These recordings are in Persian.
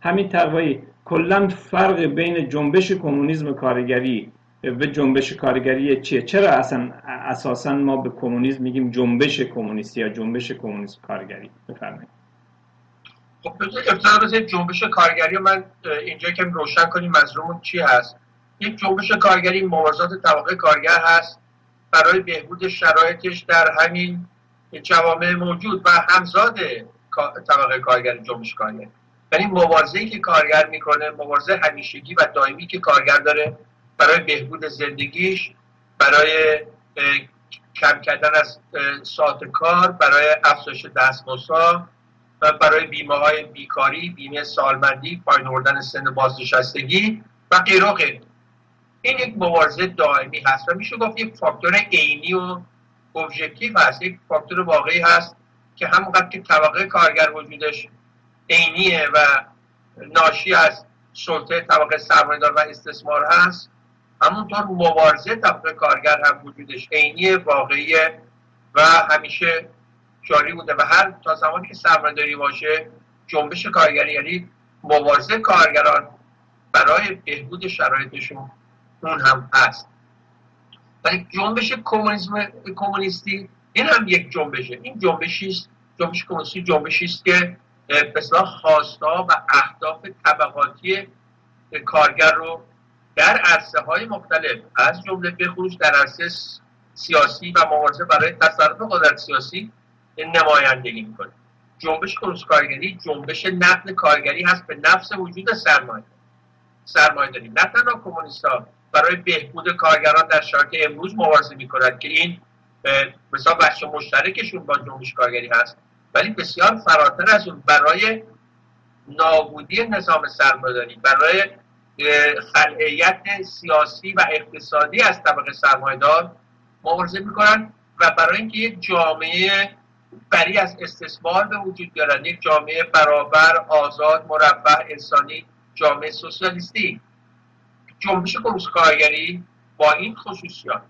همین تقوایی کلا فرق بین جنبش کمونیسم کارگری و جنبش کارگری چیه؟ چرا اصلا اساسا ما به کمونیسم میگیم جنبش کمونیستی یا جنبش کمونیسم کارگری؟ بفرمایید. خب ابتدا جنبش کارگری من اینجا که روشن کنیم منظورمون چی هست؟ یک جنبش کارگری مبارزات طبقه کارگر هست. برای بهبود شرایطش در همین جوامع موجود و همزاد طبقه کارگر جنبش کارگر. یعنی مبارزه که کارگر می‌کنه مبارزه همیشگی و دائمی که کارگر داره برای بهبود زندگیش برای کم کردن از ساعت کار برای افزایش دستمزدها و برای بیمه های بیکاری بیمه سالمندی پایین آوردن سن بازنشستگی و غیر و غیر این یک مبارزه دائمی هست و میشه گفت یک فاکتور عینی و ابژکتیو هست. یک فاکتور واقعی هست که همونقدر که طبقه کارگر وجودش عینیه و ناشی از سلطه طبقه سرمایه‌دار و استثمار هست. همونطور مبارزه طبقه کارگر هم وجودش عینی واقعیه و همیشه جاری بوده و هر تا زمانی که سرمایه‌داری باشه جنبش کارگری یعنی مبارزه کارگران برای بهبود شرایطشون اون هم هست. ولی جنبش کمونیسم کمونیستی این هم یک جنبشه. این جنبشی است جنبش کمونیستی جنبشی است که به خواستا و اهداف طبقاتی کارگر رو در عرصه های مختلف از جمله بخروش در عرصه سیاسی و مبارزه برای تصرف قدرت سیاسی نمایندگی می‌کنه. جنبش کمونیست کارگری جنبش نقد کارگری هست به نفس وجود سرمایه. سرمایه داری. نه تنها کمونیست برای بهبود کارگران در شرایط امروز مبارزه می‌کنند که این مثلا بخش مشترکشون با جنبش کارگری هست. ولی بسیار فراتر از اون برای نابودی نظام سرمایه‌داری برای خلعیت سیاسی و اقتصادی از طبقه سرمایه‌دار مبارزه می‌کنن و برای اینکه یک جامعه بری از استثمار به وجود بیارن یک جامعه برابر آزاد مرفه انسانی جامعه سوسیالیستی. جنبش کمونیست کارگری با این خصوصیات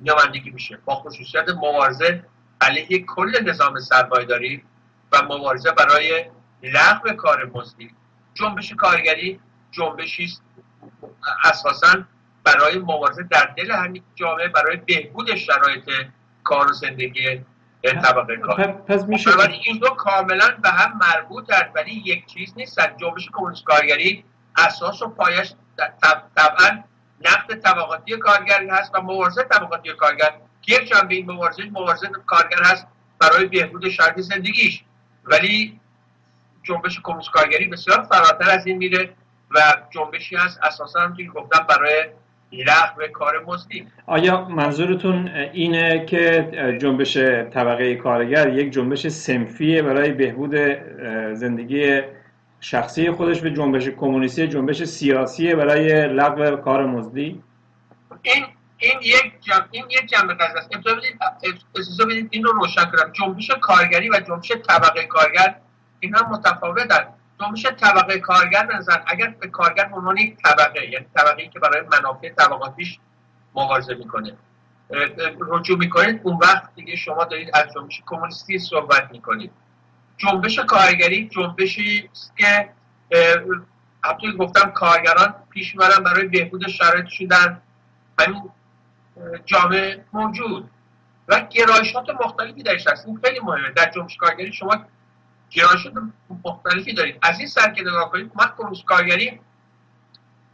نمایندگی میشه با خصوصیت مبارزه علیه کل نظام سرمایهداری و مبارزه برای لغو کار مزدی. جنبش کارگری جنبشی است اساسا برای مبارزه در دل همین جامعه برای بهبود شرایط کار و زندگی طبقه کار. پس میشه این دو کاملا به هم مربوط هست ولی یک چیز نیست جنبش کمونیست کارگری اساس و پایش طبعا نقد طبقاتی کارگر هست و مبارزه طبقاتی کارگر که یک جنبه این مبارزه مبارزه کارگر هست برای بهبود شرط زندگیش. ولی جنبش کمونیست کارگری بسیار فراتر از این میره و جنبشی هست اساسا هم گفتم برای لغو کار مزدی. آیا منظورتون اینه که جنبش طبقه کارگر یک جنبش سنفیه برای بهبود زندگی شخصی خودش به جنبش کمونیستی جنبش سیاسی برای لغو کار مزدی؟ این این یک جمع این یک جنبه قضیه است. اجازه بدید این رو روشن کنم. جنبش کارگری و جنبش طبقه کارگر این هم متفاوتن. جنبش طبقه کارگر نظر اگر به کارگر به عنوان یک طبقه یعنی طبقه که برای منافع طبقاتیش مبارزه می‌کنه. رجوع می‌کنید اون وقت دیگه شما دارید از جنبش کمونیستی صحبت می‌کنید. جنبش کارگری جنبشی است که همطور گفتم کارگران پیش برای بهبود شرایطشون در همین جامعه موجود و گرایشات مختلفی درش هست این خیلی مهمه. در جنبش کارگری شما گرایشات مختلفی دارید. از این سر که نگاه کنید من کمونیست کارگری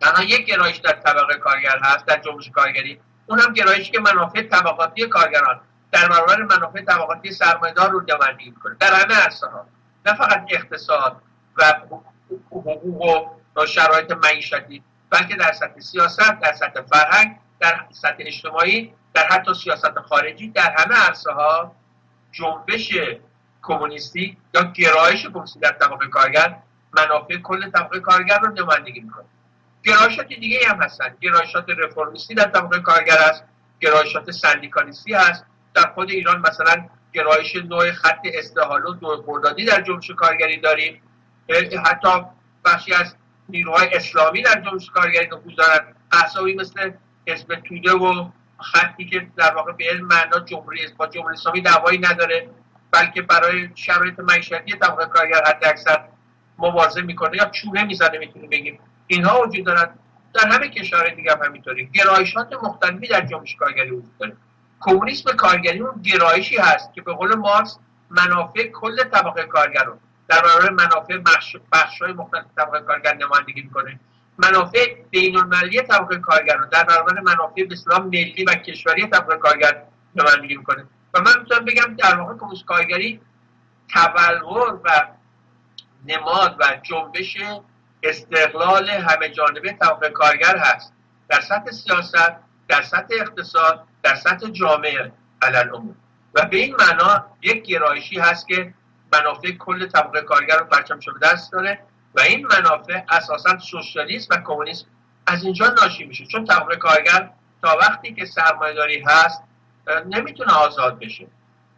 تنها یک گرایش در طبقه کارگر هست در جنبش کارگری. اون هم گرایشی که منافع طبقاتی کارگران. در برابر منافع طبقاتی سرمایه‌دار رو جمع‌آوری می‌کنه. در همه عرصه نه فقط اقتصاد و حقوق و شرایط معیشتی بلکه در سطح سیاست در سطح فرهنگ در سطح اجتماعی در حتی سیاست خارجی در همه عرصه ها جنبش کمونیستی یا گرایش کمونیستی در طبقه کارگر منافع کل طبقه کارگر رو نمایندگی می‌کنه. گرایشات دیگه هم هستن. گرایشات رفرمیستی در طبقه کارگر است گرایشات سندیکالیستی هست. در خود ایران مثلا گرایش نوع خط استحال و دو خردادی در جنبش کارگری داریم. حتی بخشی از نیروهای اسلامی در جنبش کارگری نفوذ دارن احسابی مثل حزب توده و خطی که در واقع به معنا جمهوری با جمهوری اسلامی دعوایی نداره بلکه برای شرایط معیشتی طبقه کارگر حد اکثر مبارزه می‌کنه یا چونه می‌زنه می‌تونیم بگیم. اینها وجود دارن. در همه کشورهای دیگه هم همینطوری. گرایشات مختلفی در جنبش کارگری وجود داره. کمونیسم کارگری اون گرایشی هست که به قول مارکس منافع کل طبقه کارگر رو در برابر منافع بخش های مختلف طبقه کارگر نمایندگی می‌کنه. منافع بین المللی طبقه کارگر رو در برابر منافع به ملی و کشوری طبقه کارگر نمایندگی می‌کنه و من می‌تونم بگم در واقع کمونیسم کارگری تبلور و نماد و جنبش استقلال همه جانبه طبقه کارگر هست. در سطح سیاست در سطح اقتصاد در سطح جامعه علل و به این معنا یک گرایشی هست که منافع کل طبقه کارگر رو پرچم شده دست داره. و این منافع اساسا سوسیالیسم و کمونیسم از اینجا ناشی میشه. چون طبقه کارگر تا وقتی که سرمایهداری هست نمی‌تونه آزاد بشه.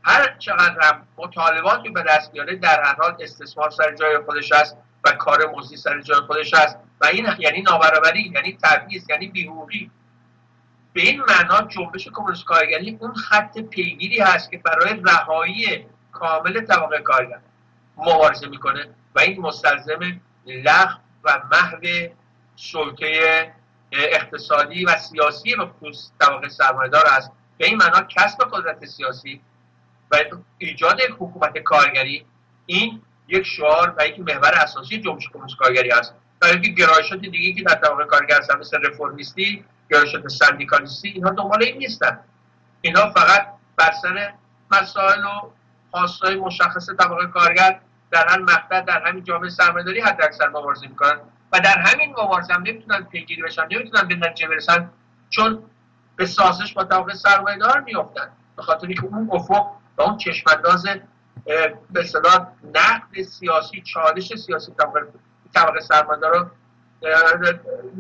هر چقدر هم مطالباتی به دست بیاره در هر حال استثمار سر جای خودش است و کار مزدی سر جای خودش است و این یعنی نابرابری یعنی تبعیض یعنی بیهوری به این معنا جنبش کمونیست کارگری اون خط پیگیری هست که برای رهایی کامل طبقه کارگر مبارزه می‌کنه و این مستلزم لغو و محو سلطه اقتصادی و سیاسی به خصوص طبقه سرمایه‌دار است. به این معنا کسب قدرت سیاسی و ایجاد حکومت کارگری این یک شعار و یک محور اساسی جنبش کمونیست کارگری است. برای اینکه گرایشات دیگه که در طبقه کارگر هستن مثل رفرمیستی گرایشات سندیکالیستی اینها دنبال این نیستن. اینها فقط بر سر مسائل و خواستهای مشخص طبقه کارگر در هر مقطع در همین جامعه سرمایه‌داری حد اکثر مبارزه می‌کنن و در همین مبارزه هم نمی‌تونن پیگیری بشن نمی‌تونن به نتیجه برسن چون به سازش با طبقه سرمایه‌دار میافتن. به خاطر اینکه اون افق و اون چشمانداز به اصطلاح نقد سیاسی چالش سیاسی طبقه سرمایه‌دار رو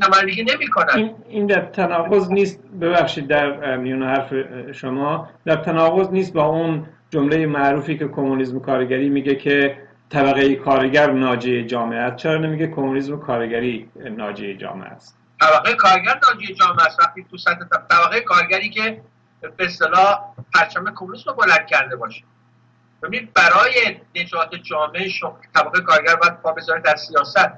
نمایندگی نمی‌کنن. این در تناقض نیست ببخشید در میون حرف شما در تناقض نیست با اون جمله معروفی که کمونیسم کارگری میگه که طبقه کارگر ناجی جامعه است. چرا نمیگه کمونیسم کارگری ناجی جامعه است؟ طبقه کارگر ناجی جامعه است. وقتی تو سطح طبقه کارگری که به اصطلاح پرچم کمونیسم رو بلند کرده باشه. ببینید برای نجات جامعه طبقه کارگر باید پا بذاره در سیاست.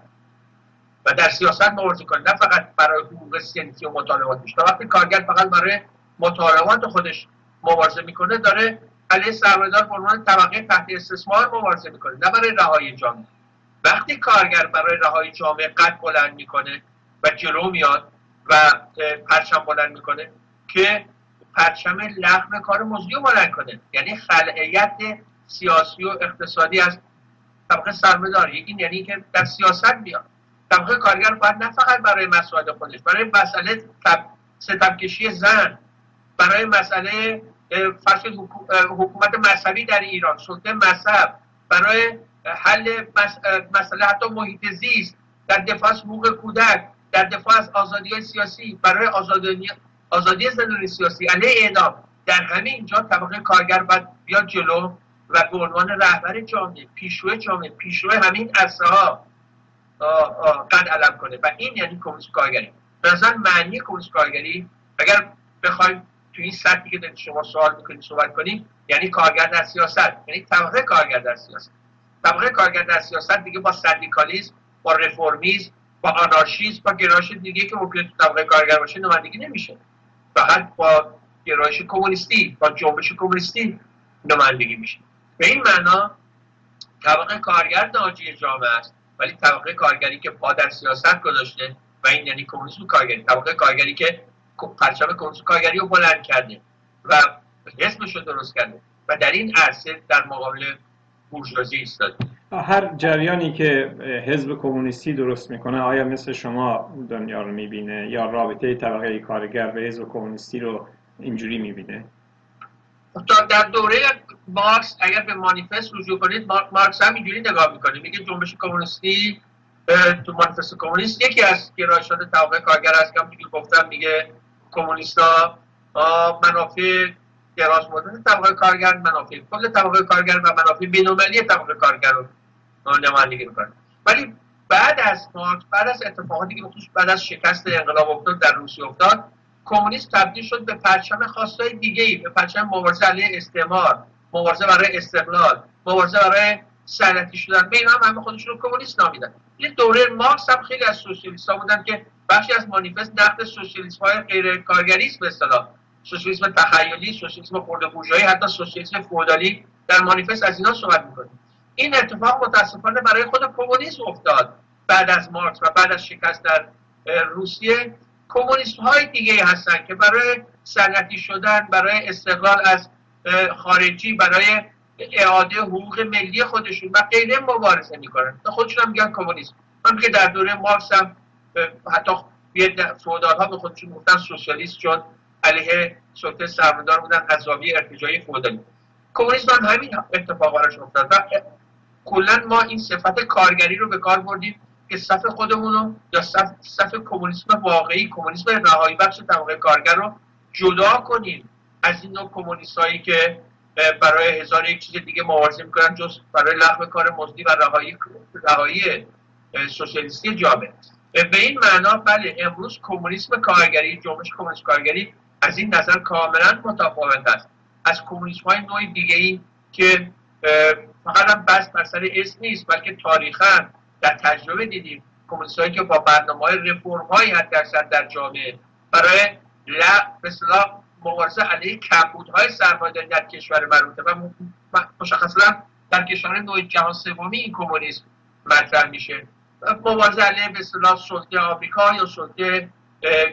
و در سیاست مبارزه کنه نه فقط برای حقوق سنفی و مطالباتش تا وقتی کارگر فقط برای مطالبات خودش مبارزه می‌کنه داره علیه سرمایه‌دار به عنوان طبقه تحت استثمار مبارزه می‌کنه نه برای رهایی جامعه. وقتی کارگر برای رهایی جامعه قد بلند می‌کنه و جلو میاد و پرچم بلند می‌کنه که پرچم لغو کار مزدی بلند کنه. یعنی خلعیت سیاسی و اقتصادی از طبقه سرمایه‌دار این یعنی که در سیاست بیاد طبقه کارگر باید نه فقط برای مسائل خودش برای مسئله ستمکشی زن برای مسئله فرش حکومت مذهبی در ایران سلطه مذهب برای حل مسئله حتی محیط زیست در دفاع از حقوق کودک در دفاع از آزادی سیاسی برای آزادی آزادی زندانی سیاسی علیه اعدام. در همه اینجا طبقه کارگر باید بیاد جلو و به عنوان رهبر جامعه پیشرو جامعه پیشرو همین عرصه ها قد علم کنه. و این یعنی کمونیسم کارگری. نظر معنی کمونیسم کارگری اگر بخوایم تو این سطحی که شما سوال می‌کنید صحبت کنیم یعنی کارگر در سیاست یعنی طبقه کارگر در سیاست. طبقه کارگر در سیاست دیگه با سندیکالیسم با رفرمیسم با آنارشیسم با گرایش دیگه که ممکنه تو طبقه کارگر باشه نمایندگی نمیشه. فقط با گرایش کمونیستی با جنبش کمونیستی نمایندگی میشه. به این معنا طبقه کارگر ناجی جامعه است ولی طبقه کارگری که پا در سیاست گذاشته و این یعنی کمونیسم کارگری طبقه کارگری که پرچم کمونیسم کارگری رو بلند کرده و حزبش رو درست کرده و در این عرصه در مقابل بورژوازی ایستاده هر جریانی که حزب کمونیستی درست می‌کنه آیا مثل شما دنیا رو می‌بینه یا رابطه طبقه کارگر به حزب کمونیستی رو اینجوری می‌بینه؟ در دوره مارکس اگر به مانیفست رجوع کنید مارکس هم اینجوری نگاه می‌کنه میگه جنبش کمونیستی تو مانیفست کمونیست یکی از گرایشات طبقه کارگر است که گفتم میگه کمونیستا منافع دراز مدت طبقه کارگر منافع. کل طبقه کارگر و منافع بینالمللی طبقه کارگر رو نمایندگی می‌کنه. ولی بعد از مارکس بعد از اتفاقاتی که بعد از شکست انقلاب افتاد در روسیه افتاد کمونیسم تبدیل شد به پرچم خاصای دیگه ای به پرچم مبارزه علیه استعمار مبارزه برای استقلال مبارزه برای سنتی شدن. به اینا هم همه خودشون رو کمونیست نامیدن. یه دوره مارکس هم خیلی از سوسیالیست ها بودن که بخشی از مانیفست نقد سوسیالیسم های غیر کارگری به اصطلاح سوسیالیسم تخیلی سوسیالیسم خرده بورژوایی حتی سوسیالیسم فئودالی در مانیفست از اینا صحبت می‌کنه این اتفاق متاسفانه برای خود کمونیسم افتاد بعد از مارکس و بعد از شکست در روسیه. کمونیست های دیگه هستن که برای سنتی شدن برای استقلال از خارجی برای اعاده حقوق ملی خودشون و غیره مبارزه می‌کنن. خودشون هم میگن کمونیست من که در دوره مارکس هم حتی فودال ها به خودشون گفتن سوسیالیست چون علیه سلطه سرمدار بودن از زاویه ارتجاعی فودالی. کمونیسم هم همین اتفاقا رو افتاد و کلا ما این صفت کارگری رو به کار بردیم که صف خودمون رو یا صف, صف کمونیسم واقعی کمونیسم رهایی بخش طبقه کارگر رو جدا کنیم از این نوع کمونیست هایی که برای هزار یک چیز دیگه مبارزه می‌کنن جز برای لغو کار مزدی و رهایی رهایی سوسیالیستی جامعه. به این معنا بله امروز کمونیسم کارگری جنبش کمونیسم کارگری از این نظر کاملا متفاوت است. از کمونیسم های نوع دیگه ای که فقط هم بس بر سر اسم نیست بلکه تاریخا در تجربه دیدیم کمونیست که با برنامه های رفرم های حد در جامعه برای مثلا مبارزه علیه کمبودهای سرمایه‌داری در کشور مربوطه و مشخصا در کشور نوع جهان سومی این کمونیسم مطرح میشه. مبارزه علیه به اصطلاح سلطه آمریکا یا سلطه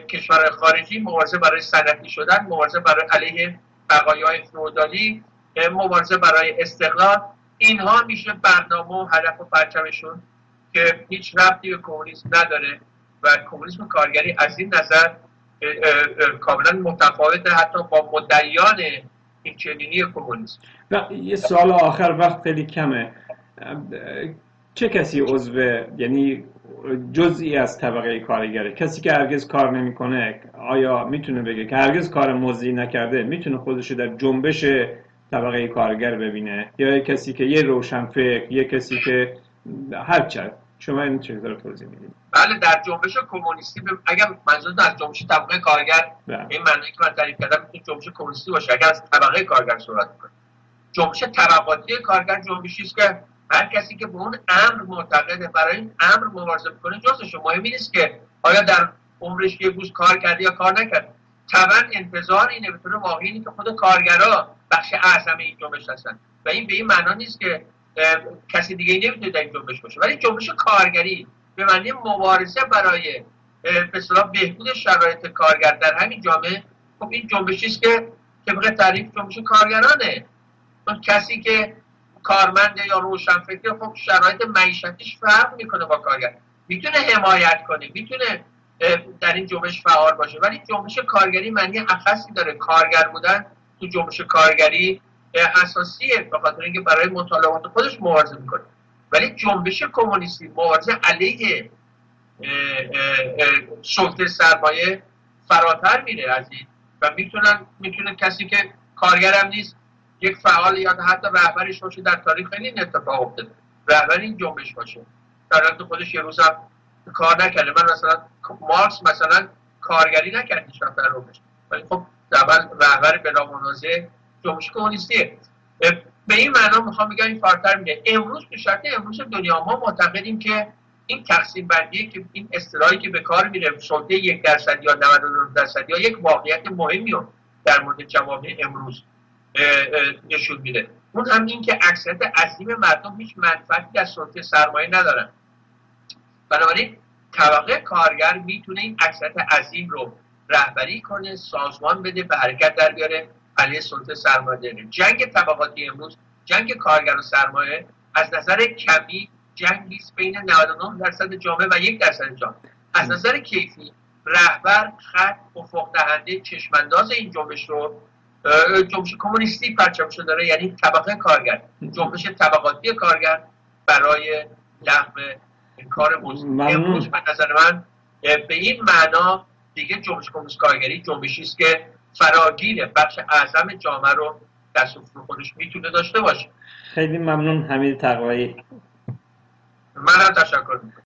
کشور خارجی مبارزه برای صنعتی شدن مبارزه برای علیه بقایای فئودالی مبارزه برای استقلال. اینها میشه برنامه و هدف و پرچمشون که هیچ ربطی به کمونیسم نداره و کمونیسم کارگری از این نظر کاملا متفاوت حتی با مدعیان این چنینی کمونیسم یه سوال آخر وقت خیلی کمه. چه کسی عضو یعنی جزئی از طبقه کارگره؟ کسی که هرگز کار نمی‌کنه آیا می‌تونه بگه که هرگز کار موزی نکرده می‌تونه خودش در جنبش طبقه کارگر ببینه؟ یا کسی که یه روشن فکر یه کسی که هر شما این رو توضیح می‌دید بله در جنبش کمونیستی اگر منظور از جنبش طبقه کارگر بله. این معنی که من تعریف کردم می‌تونه جنبش کمونیستی باشه اگر از طبقه کارگر صحبت کنه جنبش طبقاتی کارگر جنبشی است که هر کسی که به اون امر معتقده برای این امر مبارزه می‌کنه جزش مهمی نیست که آیا در عمرش یه روز کار کرده یا کار نکرد طبعا انتظار اینه به طور واقعی که خود کارگرا بخش اعظم این جنبش هستن. و این به این معنا نیست که کسی دیگه نمی‌تونه در این جنبش باشه. ولی جنبش کارگری به معنی مبارزه برای به بهبود شرایط کارگر در همین جامعه خب این جنبشی است که طبق تعریف جنبش کارگرانه. اون کسی که کارمنده یا روشنفکر خب شرایط معیشتیش فرق می‌کنه با کارگر. می‌تونه حمایت کنه می‌تونه در این جنبش فعال باشه. ولی جنبش کارگری معنی اخصی داره. کارگر بودن تو جنبش کارگری اساسیه به خاطر اینکه برای مطالبات خودش مبارزه می‌کنه. ولی جنبش کمونیستی مبارزه علیه سلطه سرمایه فراتر میره از این. و می‌تونن می‌تونه کسی که کارگرم نیست یک فعال یا حتی رهبرش باشه در تاریخ خیلی این اتفاق افتاده. رهبر این جنبش باشه. در حالت خودش یه روزم کار نکرده. من مثلا مارکس مثلا کارگری نکرد هیچ در رومش ولی خب اول رهبر بلا منازع جنبش کمونیستیه به این معنا می‌خوام بگم این فراتر میگه. امروز به شرط امروز دنیا ما معتقدیم که این تقسیم بندی که این اصطلاحی که به کار میره سلطه یک درصد یا 99 درصد یا یک واقعیت مهمی در مورد جوامع امروز نشون میده. اون هم این که اکثریت عظیم مردم هیچ منفعتی از سلطه سرمایه ندارن. بنابراین طبقه کارگر می‌تونه این اکثریت عظیم رو رهبری کنه سازمان بده به حرکت در بیاره. علیه سلطه سرمایه جنگ طبقاتی امروز جنگ کارگر و سرمایه از نظر کمی جنگی بین 99 درصد جامعه و یک درصد جامعه. از نظر کیفی رهبر خط افق دهنده چشمانداز این جنبش رو جنبش کمونیستی پرچم شده داره یعنی طبقه کارگر. جنبش طبقاتی کارگر برای لغو کار امروز. به نظر من به این معنا دیگه جنبش کمونیست کارگری جنبشی است که فراگیر بخش اعظم جامعه رو در خودش می‌تونه داشته باشه. خیلی ممنون حمید تقوایی. من هم تشکر می‌کنم.